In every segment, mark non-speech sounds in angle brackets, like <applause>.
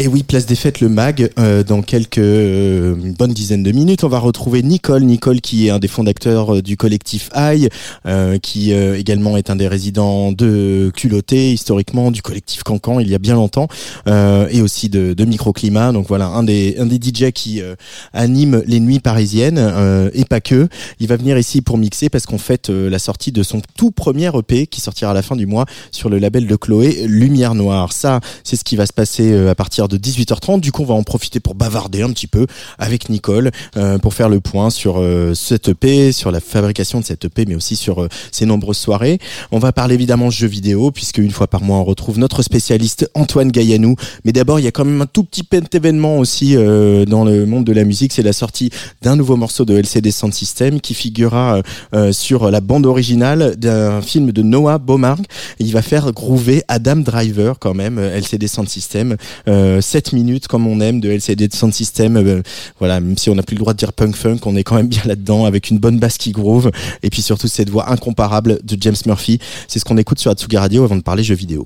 Et oui, place des fêtes, le MAG. Euh, dans quelques euh, une bonne dizaine de minutes, on va retrouver Nicole. Nicole qui est un des fondateurs euh, du collectif AI, euh, qui euh, également est un des résidents de Culotté, historiquement, du collectif Cancan, il y a bien longtemps, euh, et aussi de, de Microclimat. Donc voilà, un des, un des DJ qui anime les nuits parisiennes, et pas que. Il va venir ici pour mixer parce qu'on fête la sortie de son tout premier EP qui sortira à la fin du mois sur le label de Chloé, Lumière Noire. Ça, c'est ce qui va se passer à partir de 18h30. Du coup, on va en profiter pour bavarder un petit peu avec Nicole euh, pour faire le point sur euh, cette EP, sur la fabrication de cette EP, mais aussi sur euh, ses nombreuses soirées. On va parler évidemment jeux vidéo, puisque une fois par mois, on retrouve notre spécialiste Antoine Gaillanou. Mais d'abord, il y a quand même un tout petit événement aussi euh, dans le monde de la musique. C'est la sortie d'un nouveau morceau de LCD Sound System qui figurera sur la bande originale d'un film de Noah Beaumarg. Il va faire groover Adam Driver quand même, LCD Sound System. 7 minutes comme on aime de LCD de Sound System. Euh, voilà, même si on n'a plus le droit de dire punk funk, on est quand même bien là-dedans avec une bonne basse qui groove et puis surtout cette voix incomparable de James Murphy. C'est ce qu'on écoute sur Atsugi Radio avant de parler jeux vidéo.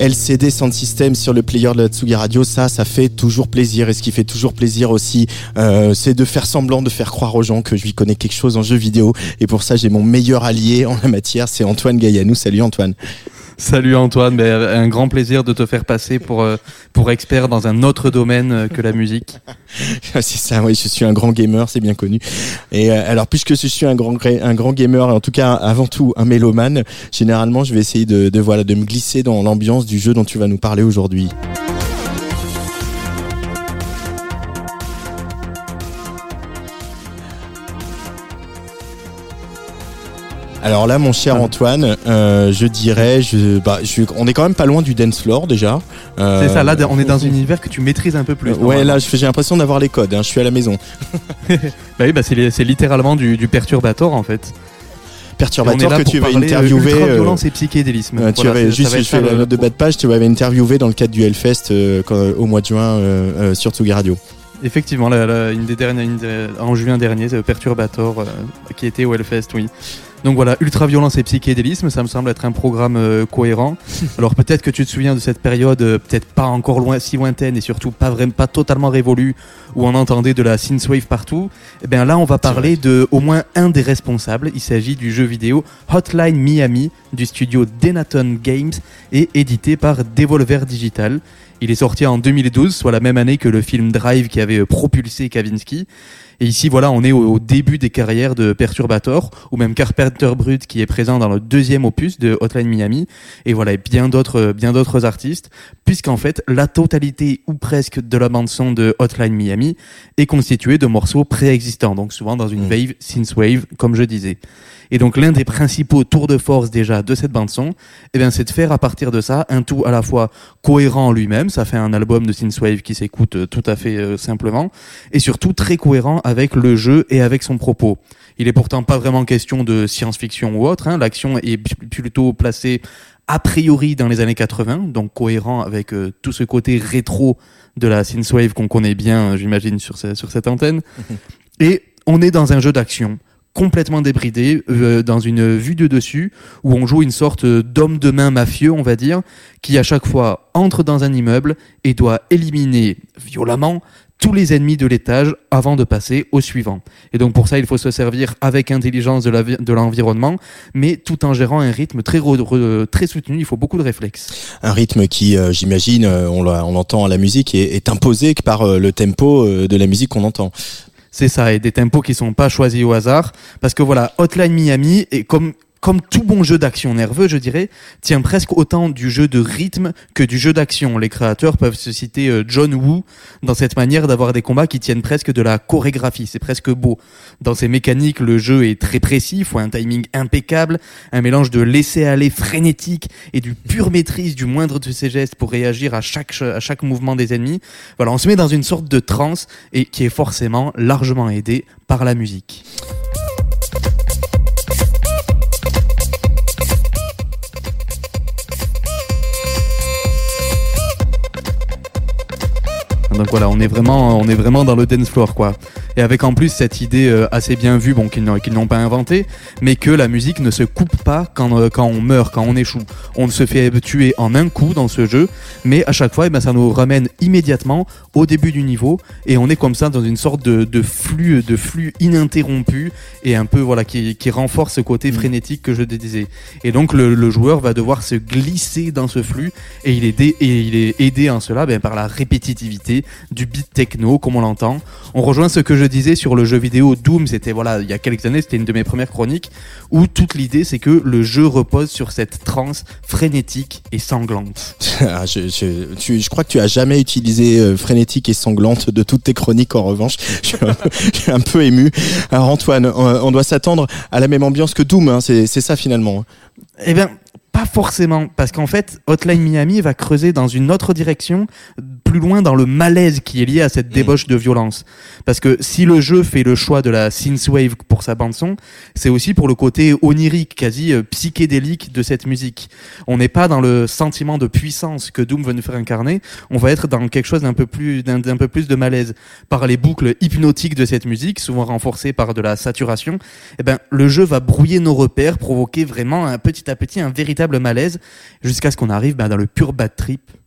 LCD Sound System sur le player de la Tsugi Radio, ça, ça fait toujours plaisir. Et ce qui fait toujours plaisir aussi, euh, c'est de faire semblant, de faire croire aux gens que je lui connais quelque chose en jeu vidéo. Et pour ça, j'ai mon meilleur allié en la matière, c'est Antoine Gaillanou. Salut Antoine. Salut Antoine, mais un grand plaisir de te faire passer pour, euh, pour expert dans un autre domaine euh, que la musique. <laughs> c'est ça, oui, je suis un grand gamer, c'est bien connu. Et euh, alors, puisque je suis un grand, un grand gamer, en tout cas avant tout un mélomane, généralement je vais essayer de, de, voilà, de me glisser dans l'ambiance du jeu dont tu vas nous parler aujourd'hui. Alors là, mon cher Antoine, euh, je dirais, je, bah, je, on est quand même pas loin du dance floor déjà. Euh, c'est ça, là, on est dans un univers que tu maîtrises un peu plus. ouais, là, j'ai l'impression d'avoir les codes. Hein, je suis à la maison. <laughs> bah oui, bah c'est littéralement du, du perturbator en fait perturbateur que tu vas interviewer. Euh, violence et psychédélisme. Euh, tu voilà, juste, je fais la note de bas de page, tu vas interviewer dans le cadre du Hellfest euh, au mois de juin euh, sur Tsugi Radio. Effectivement, la, une des dernières, en juin dernier, Perturbator, qui était au Hellfest, oui. Donc voilà, ultra-violence et psychédélisme, ça me semble être un programme euh, cohérent. <laughs> Alors peut-être que tu te souviens de cette période, euh, peut-être pas encore loin, si lointaine et surtout pas vraiment, pas totalement révolue, où on entendait de la synthwave partout. Et eh bien là, on va parler de au moins un des responsables. Il s'agit du jeu vidéo Hotline Miami du studio Denaton Games et édité par Devolver Digital. Il est sorti en 2012, soit la même année que le film Drive qui avait euh, propulsé Kavinsky. Et ici, voilà, on est au, début des carrières de Perturbator, ou même Carpenter Brut qui est présent dans le deuxième opus de Hotline Miami, et voilà, bien d'autres, bien d'autres artistes, puisqu'en fait, la totalité ou presque de la bande son de Hotline Miami est constituée de morceaux préexistants, donc souvent dans une mmh. wave, synthwave, comme je disais. Et donc l'un des principaux tours de force déjà de cette bande son, eh bien c'est de faire à partir de ça un tout à la fois cohérent en lui-même, ça fait un album de synthwave qui s'écoute euh, tout à fait euh, simplement, et surtout très cohérent avec le jeu et avec son propos. Il est pourtant pas vraiment question de science-fiction ou autre, hein. l'action est plutôt placée a priori dans les années 80, donc cohérent avec euh, tout ce côté rétro de la synthwave qu'on connaît bien, j'imagine, sur, sur cette antenne. <laughs> Et on est dans un jeu d'action complètement débridé euh, dans une vue de dessus où on joue une sorte d'homme de main mafieux on va dire qui à chaque fois entre dans un immeuble et doit éliminer violemment tous les ennemis de l'étage avant de passer au suivant. Et donc pour ça, il faut se servir avec intelligence de l'environnement, mais tout en gérant un rythme très, très soutenu. Il faut beaucoup de réflexes. Un rythme qui, euh, j'imagine, euh, on l'entend à la musique, est, est imposé par le tempo de la musique qu'on entend. C'est ça, et des tempos qui sont pas choisis au hasard. Parce que voilà, Hotline Miami est comme comme tout bon jeu d'action nerveux, je dirais, tient presque autant du jeu de rythme que du jeu d'action. Les créateurs peuvent se citer euh, John Woo dans cette manière d'avoir des combats qui tiennent presque de la chorégraphie. C'est presque beau. Dans ses mécaniques, le jeu est très précis, faut un timing impeccable, un mélange de laisser-aller frénétique et du pure maîtrise du moindre de ses gestes pour réagir à chaque, à chaque mouvement des ennemis. Voilà, on se met dans une sorte de transe et qui est forcément largement aidé par la musique. Donc voilà, on est vraiment, on est vraiment dans le dance floor quoi et avec en plus cette idée euh, assez bien vue, bon, qu'ils n'ont pas inventée, mais que la musique ne se coupe pas quand, euh, quand on meurt, quand on échoue. On se fait tuer en un coup dans ce jeu, mais à chaque fois, eh ben, ça nous ramène immédiatement au début du niveau, et on est comme ça dans une sorte de, de flux, de flux ininterrompu, et un peu voilà qui, qui renforce ce côté mm. frénétique que je disais. Et donc le, le, joueur va devoir se glisser dans ce flux, et il est, aidé, et il est aidé en cela ben, par la répétitivité du beat techno, comme on l'entend. On rejoint ce que je disais sur le jeu vidéo Doom, c'était voilà, il y a quelques années, c'était une de mes premières chroniques, où toute l'idée c'est que le jeu repose sur cette transe frénétique et sanglante. <laughs> Ah, je, je, crois que tu as jamais utilisé euh, frénétique et sanglante de toutes tes chroniques en revanche. <laughs> je, suis un, peu ému. Alors Antoine, on, doit s'attendre à la même ambiance que Doom, hein, c'est ça finalement. Eh bien, pas forcément, parce qu'en fait, Hotline Miami va creuser dans une autre direction, plus loin dans le malaise qui est lié à cette Mm. débauche de violence. Parce que si le jeu fait le choix de la synthwave pour sa bande son, c'est aussi pour le côté onirique, quasi euh, psychédélique de cette musique. On n'est pas dans le sentiment de puissance que Doom veut nous faire incarner, on va être dans quelque chose d'un peu plus d'un d'un peu plus de malaise par les boucles hypnotiques de cette musique, souvent renforcées par de la saturation. Eh ben le jeu va brouiller nos repères, provoquer vraiment un petit à petit un véritable malaise jusqu'à ce qu'on arrive ben, dans le pur bad trip.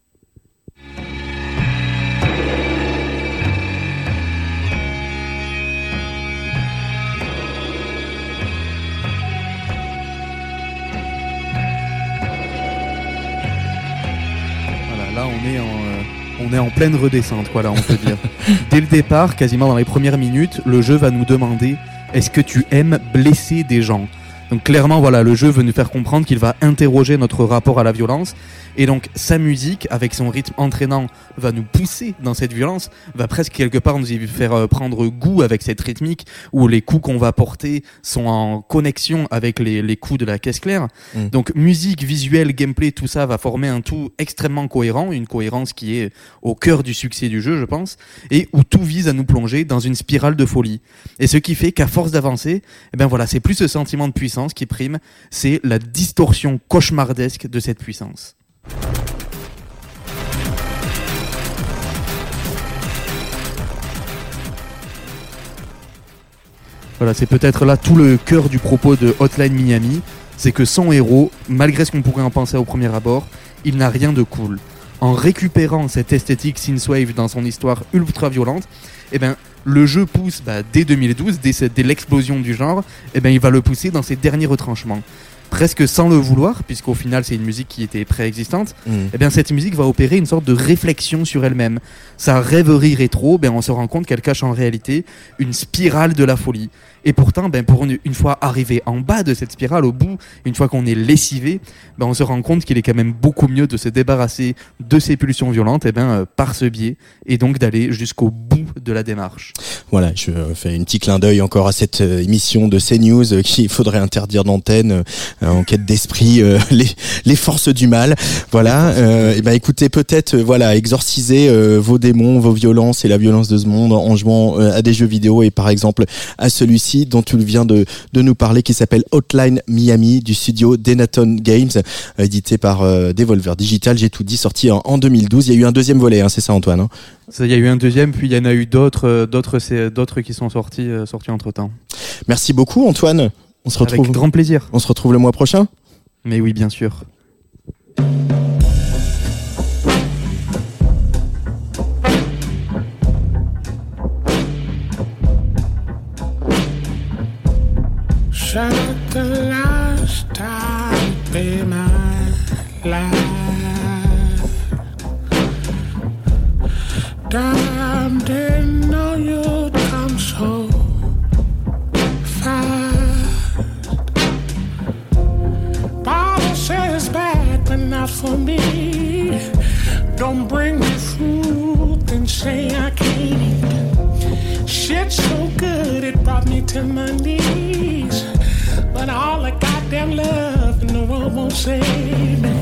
On est en, euh, on est en pleine redescente, quoi, là on peut dire. <laughs> Dès le départ, quasiment dans les premières minutes, le jeu va nous demander est-ce que tu aimes blesser des gens? Donc clairement, voilà, le jeu veut nous faire comprendre qu'il va interroger notre rapport à la violence. Et donc sa musique, avec son rythme entraînant, va nous pousser dans cette violence, va presque quelque part nous y faire euh, prendre goût avec cette rythmique, où les coups qu'on va porter sont en connexion avec les, les coups de la caisse claire. Mm. Donc musique, visuel, gameplay, tout ça va former un tout extrêmement cohérent, une cohérence qui est au cœur du succès du jeu, je pense, et où tout vise à nous plonger dans une spirale de folie. Et ce qui fait qu'à force d'avancer, eh ben voilà, c'est plus ce sentiment de puissance qui prime, c'est la distorsion cauchemardesque de cette puissance. Voilà, c'est peut-être là tout le cœur du propos de Hotline Miami, c'est que son héros, malgré ce qu'on pourrait en penser au premier abord, il n'a rien de cool. En récupérant cette esthétique synthwave dans son histoire ultra violente, eh ben, le jeu pousse, bah, dès 2012, dès, l'explosion du genre, eh ben, il va le pousser dans ses derniers retranchements. Presque sans le vouloir, puisqu'au final c'est une musique qui était préexistante, Mm. eh bien, cette musique va opérer une sorte de réflexion sur elle-même. Sa rêverie rétro, ben, on se rend compte qu'elle cache en réalité une spirale de la folie. Et pourtant, ben, pour une, une fois arrivé en bas de cette spirale, au bout, une fois qu'on est lessivé, ben, on se rend compte qu'il est quand même beaucoup mieux de se débarrasser de ces pulsions violentes et ben, euh, par ce biais, et donc d'aller jusqu'au bout de la démarche. Voilà, je fais un petit clin d'œil encore à cette euh, émission de CNews euh, qu'il faudrait interdire d'antenne euh, en quête d'esprit euh, <laughs> les, les forces du mal. Voilà, euh, et ben écoutez peut-être voilà exorciser euh, vos démons, vos violences et la violence de ce monde en jouant à des jeux vidéo et par exemple à celui-ci dont tu viens de, de nous parler qui s'appelle Hotline Miami du studio Denaton Games euh, édité par euh, Devolver Digital. J'ai tout dit, sorti en, en 2012. Il y a eu un deuxième volet, hein, c'est ça Antoine hein? Il y a eu un deuxième, puis il y en a eu d'autres, euh, d'autres, c'est- d'autres qui sont sortis, euh, sortis entre temps. Merci beaucoup Antoine. On se retrouve. Avec grand plaisir. On se retrouve le mois prochain? Mais oui, bien sûr. Shut the last time my life. Damn, didn't know you'd come so fast. Bible says bad, but not for me. Don't bring me and say I can't eat. Shit so good it brought me to my knees. But all the goddamn love in the world won't save me.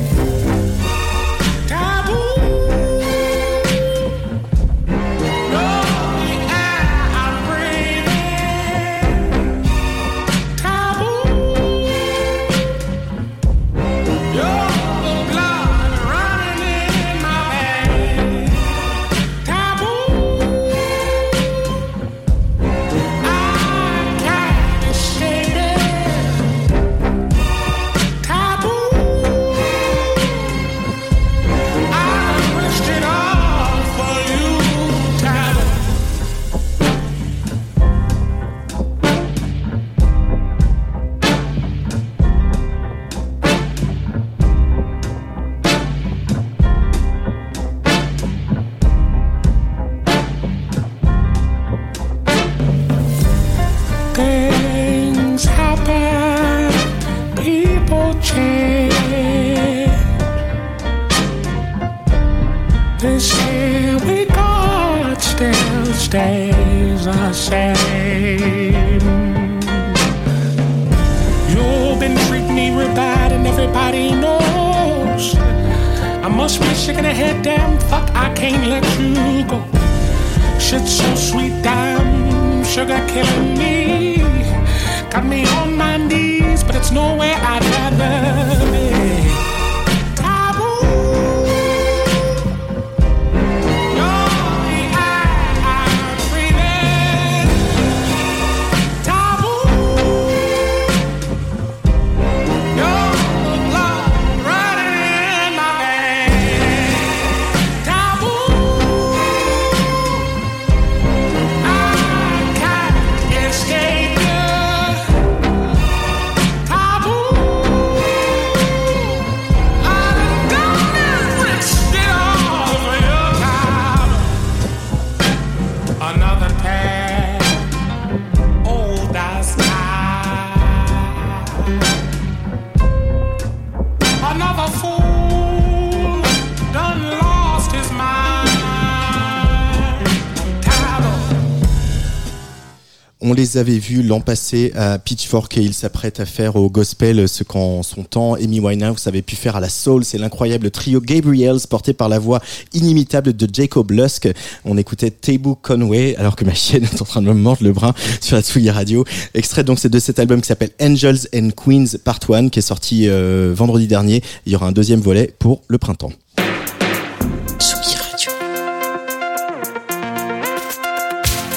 Les avait vus l'an passé à Pitchfork et ils s'apprêtent à faire au gospel ce qu'en son temps Amy Winehouse avait pu faire à la soul. C'est l'incroyable trio Gabriels porté par la voix inimitable de Jacob Lusk. On écoutait Taboo Conway alors que ma chienne <laughs> est en train de me mordre le bras <laughs> sur la Tsugi Radio. Extrait donc c'est de cet album qui s'appelle Angels and Queens Part 1 qui est sorti euh, vendredi dernier. Il y aura un deuxième volet pour le printemps.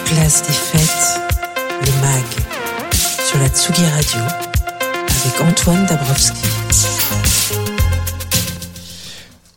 Place des fêtes. Sur la Tsugi Radio. Avec Antoine Dabrowski.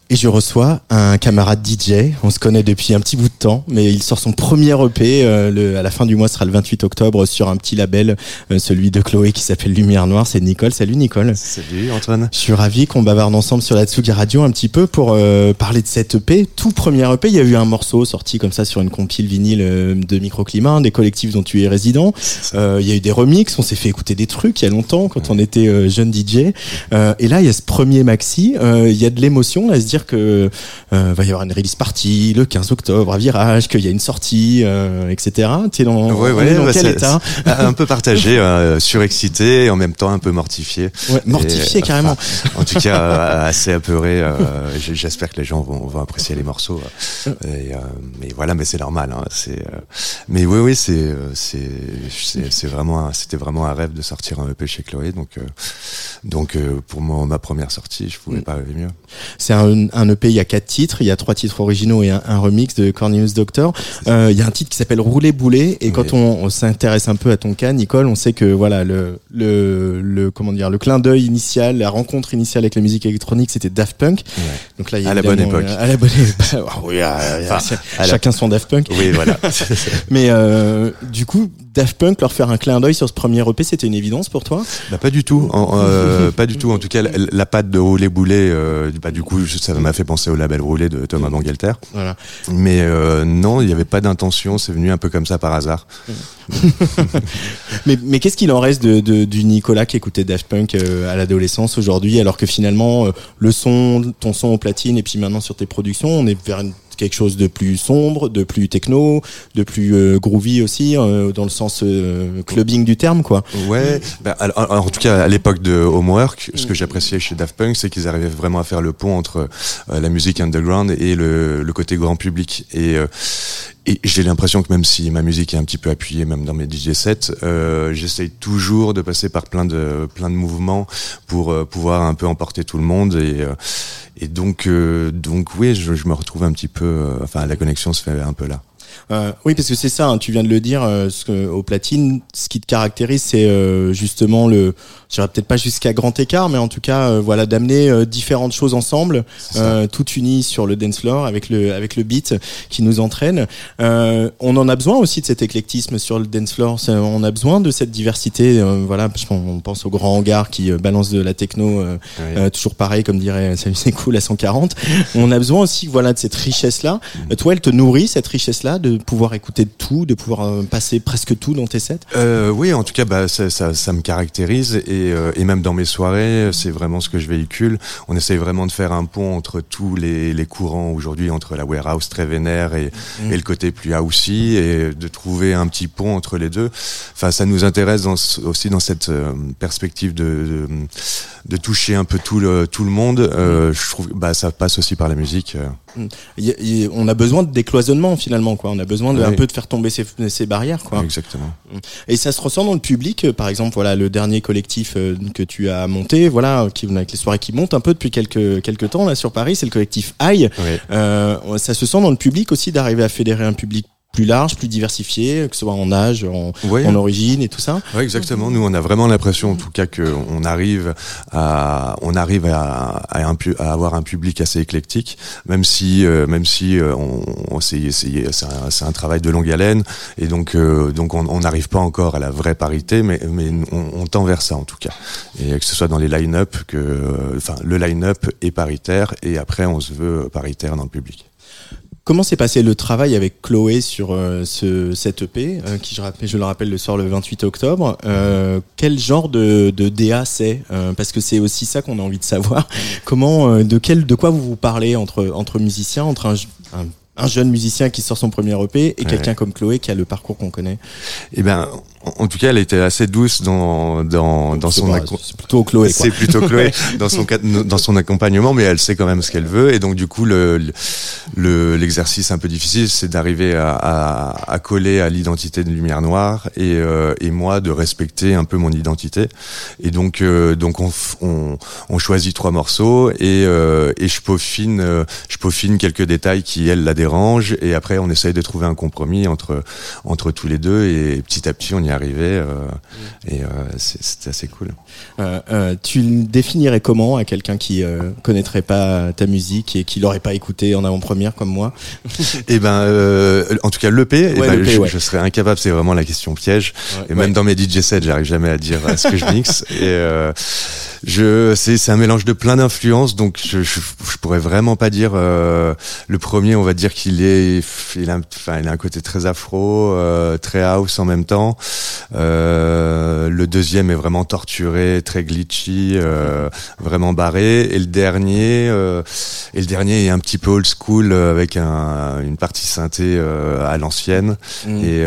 Et je reçois un camarade DJ. On se connaît depuis un petit bout de temps, mais il sort son premier EP. euh, le, à la fin du mois, ce sera le 28 octobre sur un petit label, euh, celui de Chloé qui s'appelle Lumière Noire. C'est Nicole. Salut Nicole. Salut Antoine. Je suis ravi qu'on bavarde ensemble sur la Tsugi Radio un petit peu pour euh, parler de cet EP. Tout premier EP, il y a eu un morceau sorti comme ça sur une compile vinyle euh, de Microclimat, des collectifs dont tu es résident. Euh, Il y a eu des remixes, on s'est fait écouter des trucs il y a longtemps quand on était euh, jeune DJ. Euh, et là, il y a ce premier maxi, euh, il y a de l'émotion à se dire que euh, va y avoir une release party le 15 octobre à Virage, qu'il y a une sortie, euh, etc. T'es dans, Ouais, ouais, dans bah, quel état Un peu partagé, <laughs> euh, surexcité et en même temps un peu mortifié. Ouais, Mortifié Et, carrément. enfin, en tout cas, <laughs> euh, assez apeuré. euh, J'espère que les gens vont, vont apprécier les morceaux. euh, Et, euh, mais voilà, mais c'est normal. Hein, c'est, euh, mais oui, oui, c'est, euh, c'est, c'est, vraiment, c'était vraiment un rêve de sortir un EP chez Chloé. Donc, euh, donc euh, pour mon- ma première sortie, je Mm. pouvais pas rêver mieux. C'est un, un EP, il y a quatre titres, il y a trois titres originaux et un, un remix de Cornelius Doctor. Euh, il y a un titre qui s'appelle Rouler Boulet et quand on, on s'intéresse un peu à ton cas, Nicole, on sait que voilà le le, le comment dire le clin d'œil initial, la rencontre initiale avec la musique électronique, c'était Daft Punk. Ouais. Donc là, il y a À la bonne époque. euh, À la bonne époque. <laughs> Ah oui, ah, Enfin, ah, à la- chacun son Daft Punk. Oui, voilà. <laughs> Mais euh, du coup, Daft Punk leur faire un clin d'œil sur ce premier EP, c'était une évidence pour toi? Bah pas du tout, en- euh, <laughs> pas du tout. En tout cas, la, la patte de Roulé Boulet, euh, bah du coup, ça m'a fait penser au label Roulé de Thomas Bangalter. Voilà. Mais euh, non, il n'y avait pas d'intention. C'est venu un peu comme ça par hasard. <laughs> Mais, mais qu'est-ce qu'il en reste de, de- du Nicolas qui écoutait Daft Punk à l'adolescence aujourd'hui, alors que finalement le son, ton son au platine et puis maintenant sur tes productions, on est vers une- quelque chose de plus sombre, de plus techno, de plus euh, groovy aussi, euh, dans le sens euh, clubbing du terme, quoi. Ouais. Bah, alors, en tout cas, à l'époque de Homework, ce que j'appréciais chez Daft Punk, c'est qu'ils arrivaient vraiment à faire le pont entre euh, la musique underground et le, le côté grand public. Et, euh, et j'ai l'impression que même si ma musique est un petit peu appuyée, même dans mes DJ sets, euh, j'essaye toujours de passer par plein de plein de mouvements pour euh, pouvoir un peu emporter tout le monde. Et, euh, et donc, euh, donc oui, je, me retrouve un petit peu. euh, enfin, la connexion se fait un peu là. Euh, oui, parce que c'est ça, hein, tu viens de le dire, euh, ce que, au platine, ce qui te caractérise, c'est euh, justement le, je dirais peut-être pas jusqu'à grand écart, mais en tout cas, euh, voilà, d'amener euh, différentes choses ensemble, euh, toutes unies sur le dance floor avec le avec le beat qui nous entraîne. Euh, on en a besoin aussi de cet éclectisme sur le dance floor. On a besoin de cette diversité. euh, voilà, parce qu'on on pense au grand hangar qui balance de la techno. euh, euh, toujours pareil, comme dirait Salut c'est cool à 140. On a besoin aussi, voilà, de cette richesse-là. Mm. Euh, Toi, elle te nourrit cette richesse-là de pouvoir écouter tout, de pouvoir euh, passer presque tout dans tes sets Euh, oui, en tout cas, bah, ça, ça, ça me caractérise et, euh, et même dans mes soirées, c'est vraiment ce que je véhicule. On essaye vraiment de faire un pont entre tous les, les courants aujourd'hui, entre la warehouse très vénère et, Mm. et le côté plus housey, et de trouver un petit pont entre les deux. Enfin, ça nous intéresse dans, aussi dans cette perspective de, de, de toucher un peu tout le, tout le monde. Mm. Euh, je trouve, bah, ça passe aussi par la musique. a- On a besoin de décloisonnement finalement, quoi. On a besoin de Oui. un peu de faire tomber ces, ces barrières, quoi. Exactement. Et ça se ressent dans le public, euh, par exemple, voilà, le dernier collectif euh, que tu as monté, voilà, qui avec les soirées qui montent un peu depuis quelques quelques temps là sur Paris, c'est le collectif Aïe. Ouais. Euh, ça se sent dans le public aussi d'arriver à fédérer un public plus large, plus diversifié, que ce soit en âge, en, en origine et tout ça. Ouais, exactement. Nous, on a vraiment l'impression, en tout cas, que on arrive à, on arrive à, à, un à avoir un public assez éclectique, même si, euh, même si euh, on, on c'est, un, un travail de longue haleine, et donc, euh, donc, on n'arrive pas encore à la vraie parité, mais, mais on, on tend vers ça en tout cas, et que ce soit dans les line-up, que, enfin, le line-up est paritaire, et après, on se veut paritaire dans le public. Comment s'est passé le travail avec Chloé sur euh, ce, cette EP, euh, qui je, rappelle, je le rappelle le sort le 28 octobre euh, Quel genre de, de DA c'est Euh, Parce que c'est aussi ça qu'on a envie de savoir. <laughs> Comment, euh, de quel, de quoi vous vous parlez entre entre musiciens, entre un, un, un jeune musicien qui sort son premier EP et quelqu'un comme Chloé qui a le parcours qu'on connaît? Eh ben, en, tout cas, elle était assez douce dans, dans, dans son c'est plutôt Chloé. C'est plutôt Chloé <laughs> dans son dans son accompagnement, mais elle sait quand même ce qu'elle veut. Et donc du coup, le le- l'exercice un peu difficile, c'est d'arriver à, à, à coller à l'identité de Lumière Noire et, euh, et moi de respecter un peu mon identité. Et donc euh, donc on, on on choisit trois morceaux et euh, et je peaufine je peaufine quelques détails qui elle la dérangent et après on essaye de trouver un compromis entre entre tous les deux et petit à petit on y est arrivé euh, et euh, c'est- c'était assez cool. Euh, tu le définirais comment à quelqu'un qui connaîtrait pas ta musique et qui l'aurait pas écouté en avant-première comme moi <laughs> Eh ben, en tout cas, l'EP, eh Ouais, ben, je, ouais. je serais incapable. C'est vraiment la question piège. Et même dans mes DJ sets, j'arrive jamais à dire ce que je mixe. <laughs> Et je, c'est, un mélange de plein d'influences. Donc, je, je, je pourrais vraiment pas dire. euh, le premier, on va dire qu'il est, il a, enfin, il a un côté très afro, euh, très house en même temps. Euh, le deuxième est vraiment torturé, très glitchy, euh, vraiment barré. Et le dernier, euh, et le dernier est un petit peu old school avec un, une partie synthé à l'ancienne. Mm. Et,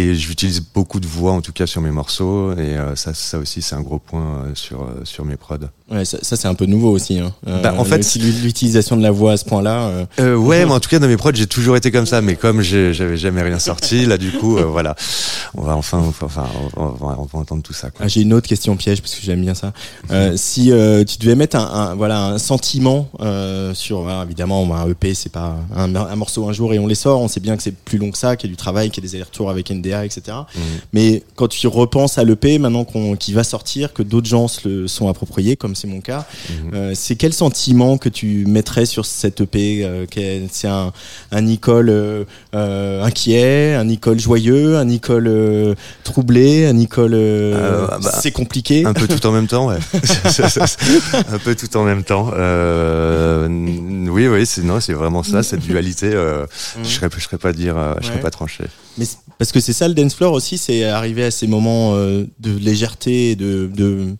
et j'utilise beaucoup de voix en tout cas sur mes morceaux. Et ça, ça aussi, c'est un gros point sur sur mes prods. Ouais, ça, ça, c'est un peu nouveau aussi. Hein. Bah, en fait, l'uti- l'utilisation de la voix à ce point-là. ouais, mais en tout cas dans mes prods, j'ai toujours été comme ça. Mais comme j'avais jamais rien sorti, là du coup, voilà, on va enfin, enfin, on va, on va entendre tout ça. Ah, J'ai une autre question piège parce que j'aime bien ça. Euh, si euh, tu devais mettre un, un- voilà un sentiment euh, sur évidemment un EP c'est pas un, un morceau un jour et on les sort on sait bien que c'est plus long que ça qu'il y a du travail qu'il y a des allers-retours avec NDA etc Mhm. mais quand tu repenses à l'EP maintenant qu'on qui va sortir que d'autres gens se le sont appropriés comme c'est mon cas Mhm. c'est quel sentiment que tu mettrais sur cette EP c'est un un Nicole inquiet un Nicole joyeux un Nicole euh, troublé un Nicole euh, Euh, bah, c'est compliqué Un peu tout en même temps, ouais. <laughs> un peu tout en même temps. Euh, oui, oui, c'est non, c'est vraiment ça, cette dualité. Euh, Je serais, je serais pas dire, je serais Ouais. pas tranché. Mais parce que c'est ça le dance floor aussi, c'est arriver à ces moments euh, de légèreté, et de, de,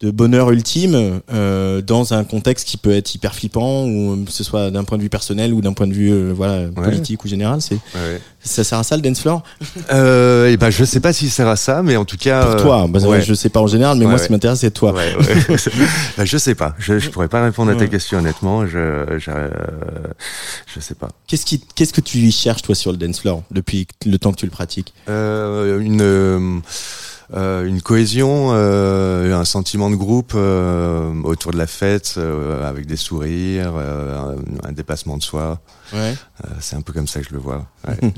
de bonheur ultime euh, dans un contexte qui peut être hyper flippant, ou euh, que ce soit d'un point de vue personnel ou d'un point de vue euh, voilà politique ou général. C'est Ouais. ça sert à ça le dance floor? Euh, et ben, je sais pas si sert à ça, mais en tout cas. pour euh, toi. Bah, ouais. Je sais pas en général, mais moi ce qui m'intéresse c'est toi. Ouais, ouais. <laughs> Bah, je sais pas. Je, je pourrais pas répondre à Ouais. tes questions honnêtement. Je, je, euh, je sais pas. Qu'est-ce qui qu'est-ce que tu y cherches toi sur le dance floor depuis le temps que tu le pratiques? Euh, une une cohésion, euh, un sentiment de groupe euh, autour de la fête, euh, avec des sourires, euh, un, un dépassement de soi. Ouais. Euh, c'est un peu comme ça que je le vois. Ouais. <laughs>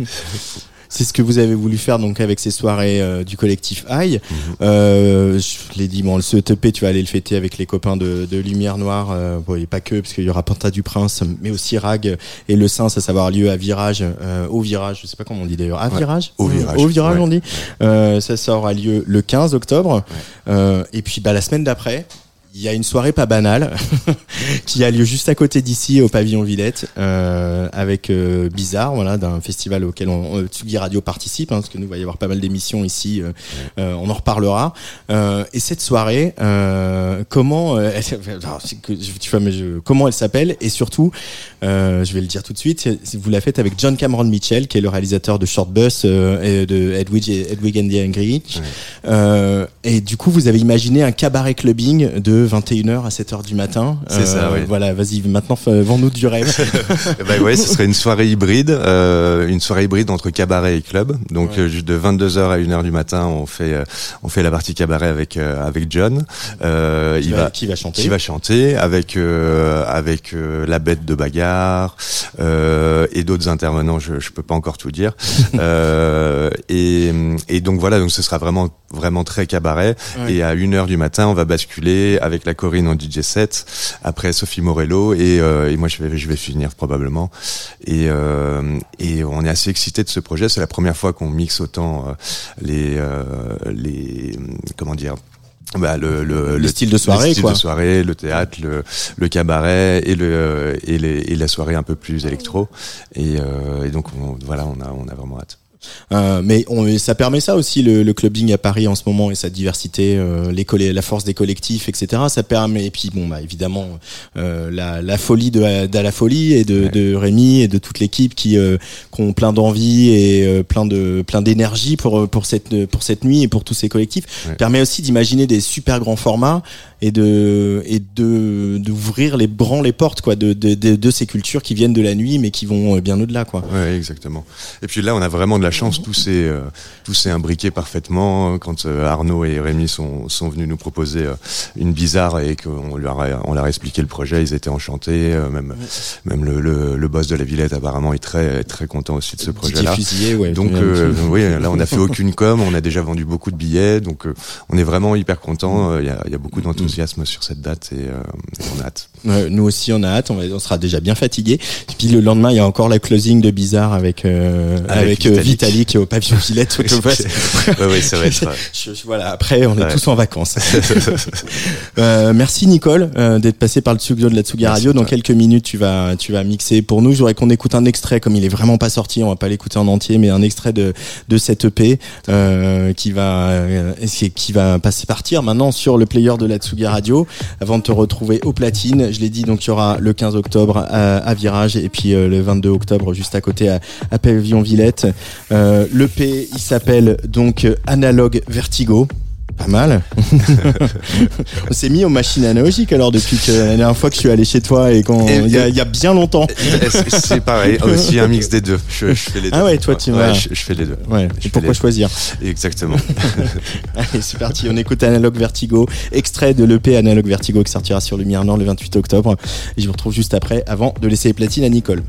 C'est ce que vous avez voulu faire donc avec ces soirées euh, du collectif Aïe. Mhm. Euh, je l'ai dit, bon, ce EP, tu vas aller le fêter avec les copains de, de Lumière Noire. Euh, bon, et pas que, parce qu'il y aura Panta du Prince, mais aussi Rag et Le Saint, ça, ça va avoir lieu à Virage, euh, au Virage, je sais pas comment on dit d'ailleurs. À Ouais, Virage au Virage, Au Virage, ouais. on dit. Euh, ça, ça aura lieu le 15 octobre. Euh, et puis, bah, la semaine d'après, il y a une soirée pas banale <laughs> qui a lieu juste à côté d'ici au pavillon Villette euh, avec euh, Bizarre, voilà, d'un festival auquel on, euh, Tsugi Radio participe, hein, parce que nous il va y avoir pas mal d'émissions ici, on en reparlera. Et cette soirée, comment, elle- <laughs> tu mais je- comment s'appelle? Et surtout, je vais le dire tout de suite, vous la faites avec John Cameron Mitchell, qui est le réalisateur de Short Bus et de Edwig, Edwig and the Angry. Euh, et du coup, vous avez imaginé un cabaret clubbing de 21h à 7h du matin. Euh, C'est ça, oui. Voilà, vas-y, maintenant, vends-nous du rêve. bah <laughs> ouais, ce serait une soirée hybride, euh, une soirée hybride entre cabaret et club. Donc Ouais. euh, de 22h à 1h du matin, on fait euh, on fait la partie cabaret avec euh, avec John. Euh, il va, va qui va chanter. qui va chanter avec euh, avec euh, la bête de bagarre euh, et d'autres intervenants. Je je peux pas encore tout dire. <laughs> euh, et et donc voilà, donc ce sera vraiment vraiment très cabaret. Ouais. Et à 1h du matin, on va basculer avec la Corinne en DJ set. Après Sophie Morello et, euh, et moi je vais je vais finir probablement. Et euh, et on est assez excité de ce projet. C'est la première fois qu'on mixe autant euh, les euh, les comment dire bah, le, le, Le style de soirée, le style quoi. de soirée, le théâtre, le, le cabaret et le et, les, et la soirée un peu plus électro. Et, euh, et donc on, voilà, on a on a vraiment hâte. Euh, mais on, ça permet ça aussi le, le clubbing à Paris en ce moment et sa diversité, euh, les la force des collectifs, etc. Ça permet et puis bon bah évidemment euh, la, la folie de, de la folie et de, Ouais. de Rémi et de toute l'équipe qui, euh, qui ont plein d'envie et euh, plein de plein d'énergie pour pour cette pour cette nuit et pour tous ces collectifs. Ouais. Permet aussi d'imaginer des super grands formats et de et de d'ouvrir les grands les portes quoi de, de, de, de ces cultures qui viennent de la nuit mais qui vont euh, bien au-delà quoi. Ouais, exactement. Et puis là, on a vraiment de la chance. Tout s'est euh, tout s'est imbriqué parfaitement quand euh, Arnaud et Rémi sont sont venus nous proposer euh, une bizarre et qu'on leur a, on leur a expliqué le projet. Ils étaient enchantés. même même le, le, le boss de la Villette apparemment est très très content aussi de ce Didier projet-là. Fusillé, ouais, Donc oui, là on a fait aucune com, on a déjà vendu beaucoup de billets, donc on est vraiment hyper content. Euh, Il y, a, y a beaucoup d'enthousiasme sur cette date et euh, on a hâte. Ouais, nous aussi, on a hâte. On, va, on sera déjà bien fatigué. Et puis le lendemain, il y a encore la closing de Bizarre avec euh, avec, Avec euh, Vitalik. Vitalik au pavillon <laughs> Villette. ouais, ouais, ça va être. euh, Je- je- voilà. Après, on est Ouais. tous en vacances. <laughs> Euh, merci Nicole euh, d'être passé par le studio de la Tsugi Radio. Dans quelques minutes, tu vas tu vas mixer pour nous. J'aurais qu'on écoute un extrait, comme il est vraiment pas sorti, on va pas l'écouter en entier, mais un extrait de de cette EP euh, qui va euh, qui qui va passer partir maintenant sur le player de la Tsugi Radio. Avant de te retrouver au platine, je l'ai dit, donc il y aura le 15 octobre à, à Virage et puis euh, le 22 octobre juste à côté à, Pavillon Villette. Euh, L'EP, il s'appelle donc Analog Vertigo. Pas mal. <laughs> On s'est mis aux machines analogiques alors depuis que la dernière fois que je suis allé chez toi et quand il y, a- il y a bien longtemps. C'est pareil, aussi un mix des deux. Je, je fais les deux. Ah ouais, toi, tu ouais, vas- je, je fais les deux. Ouais. Je Et pourquoi choisir Exactement. <laughs> Allez, c'est parti. On écoute Analog Vertigo, extrait de l'EP Analog Vertigo qui sortira sur Lumière Nord le 28 octobre. Et je vous retrouve juste après, avant de laisser les platines à Nicole.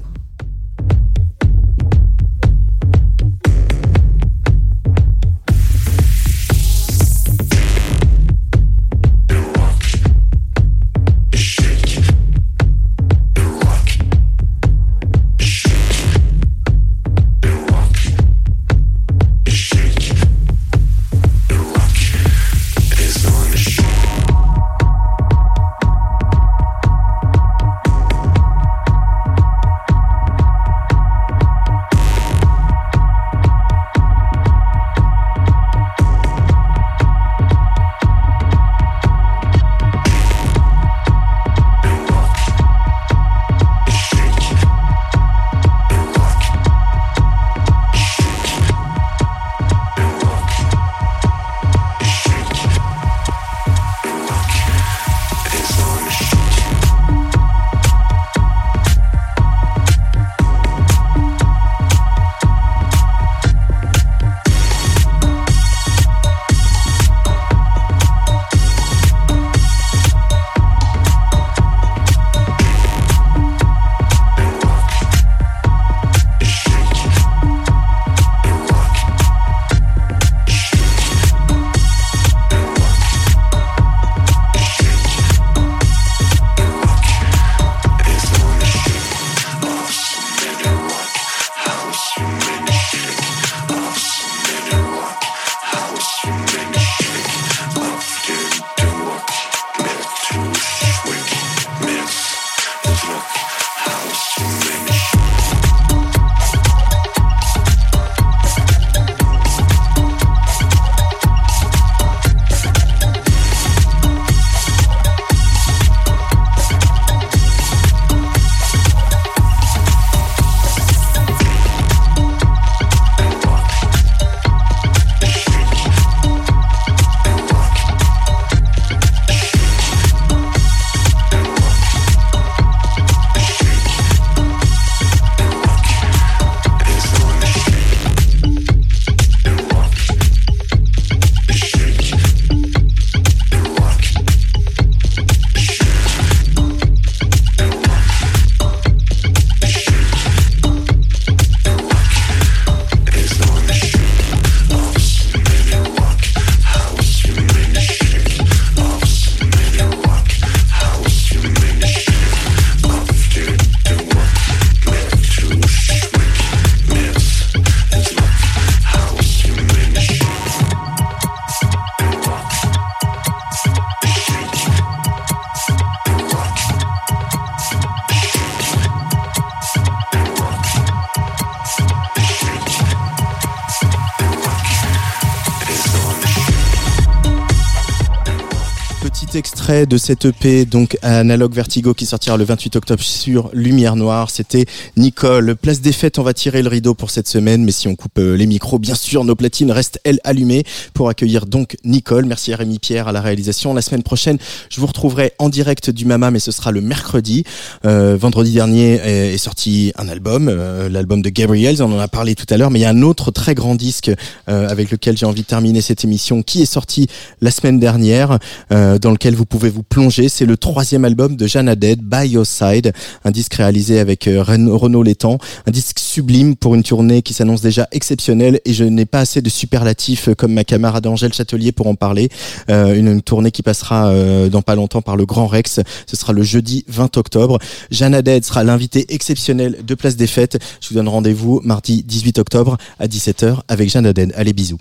Extrait de cette EP, donc Analog Vertigo, qui sortira le 28 octobre sur Lumière Noire. C'était Nicole. Place des fêtes, on va tirer le rideau pour cette semaine, mais si on coupe euh, les micros, bien sûr, nos platines restent, elles, allumées pour accueillir donc Nicole. Merci à Rémi Pierre à la réalisation. La semaine prochaine, je vous retrouverai en direct du Mama, mais ce sera le mercredi. Euh, vendredi dernier est, est sorti un album, euh, l'album de Gabriels, on en a parlé tout à l'heure, mais il y a un autre très grand disque euh, avec lequel j'ai envie de terminer cette émission qui est sorti la semaine dernière, euh, dans lequel vous pouvez vous plonger. C'est le troisième album de Jeanne Dead, By Your Side, un disque réalisé avec euh, Ren- Renaud Létang, un disque sublime pour une tournée qui s'annonce déjà exceptionnelle et je n'ai pas assez de superlatifs euh, comme ma camarade Angèle Châtelier pour en parler. Euh, une, tournée qui passera dans pas longtemps par le Grand Rex. Ce sera le jeudi 20 octobre. Jeanne Haddad sera l'invité exceptionnel de Place des Fêtes. Je vous donne rendez-vous mardi 18 octobre à 17h avec Jeanne Haddad. Allez, bisous.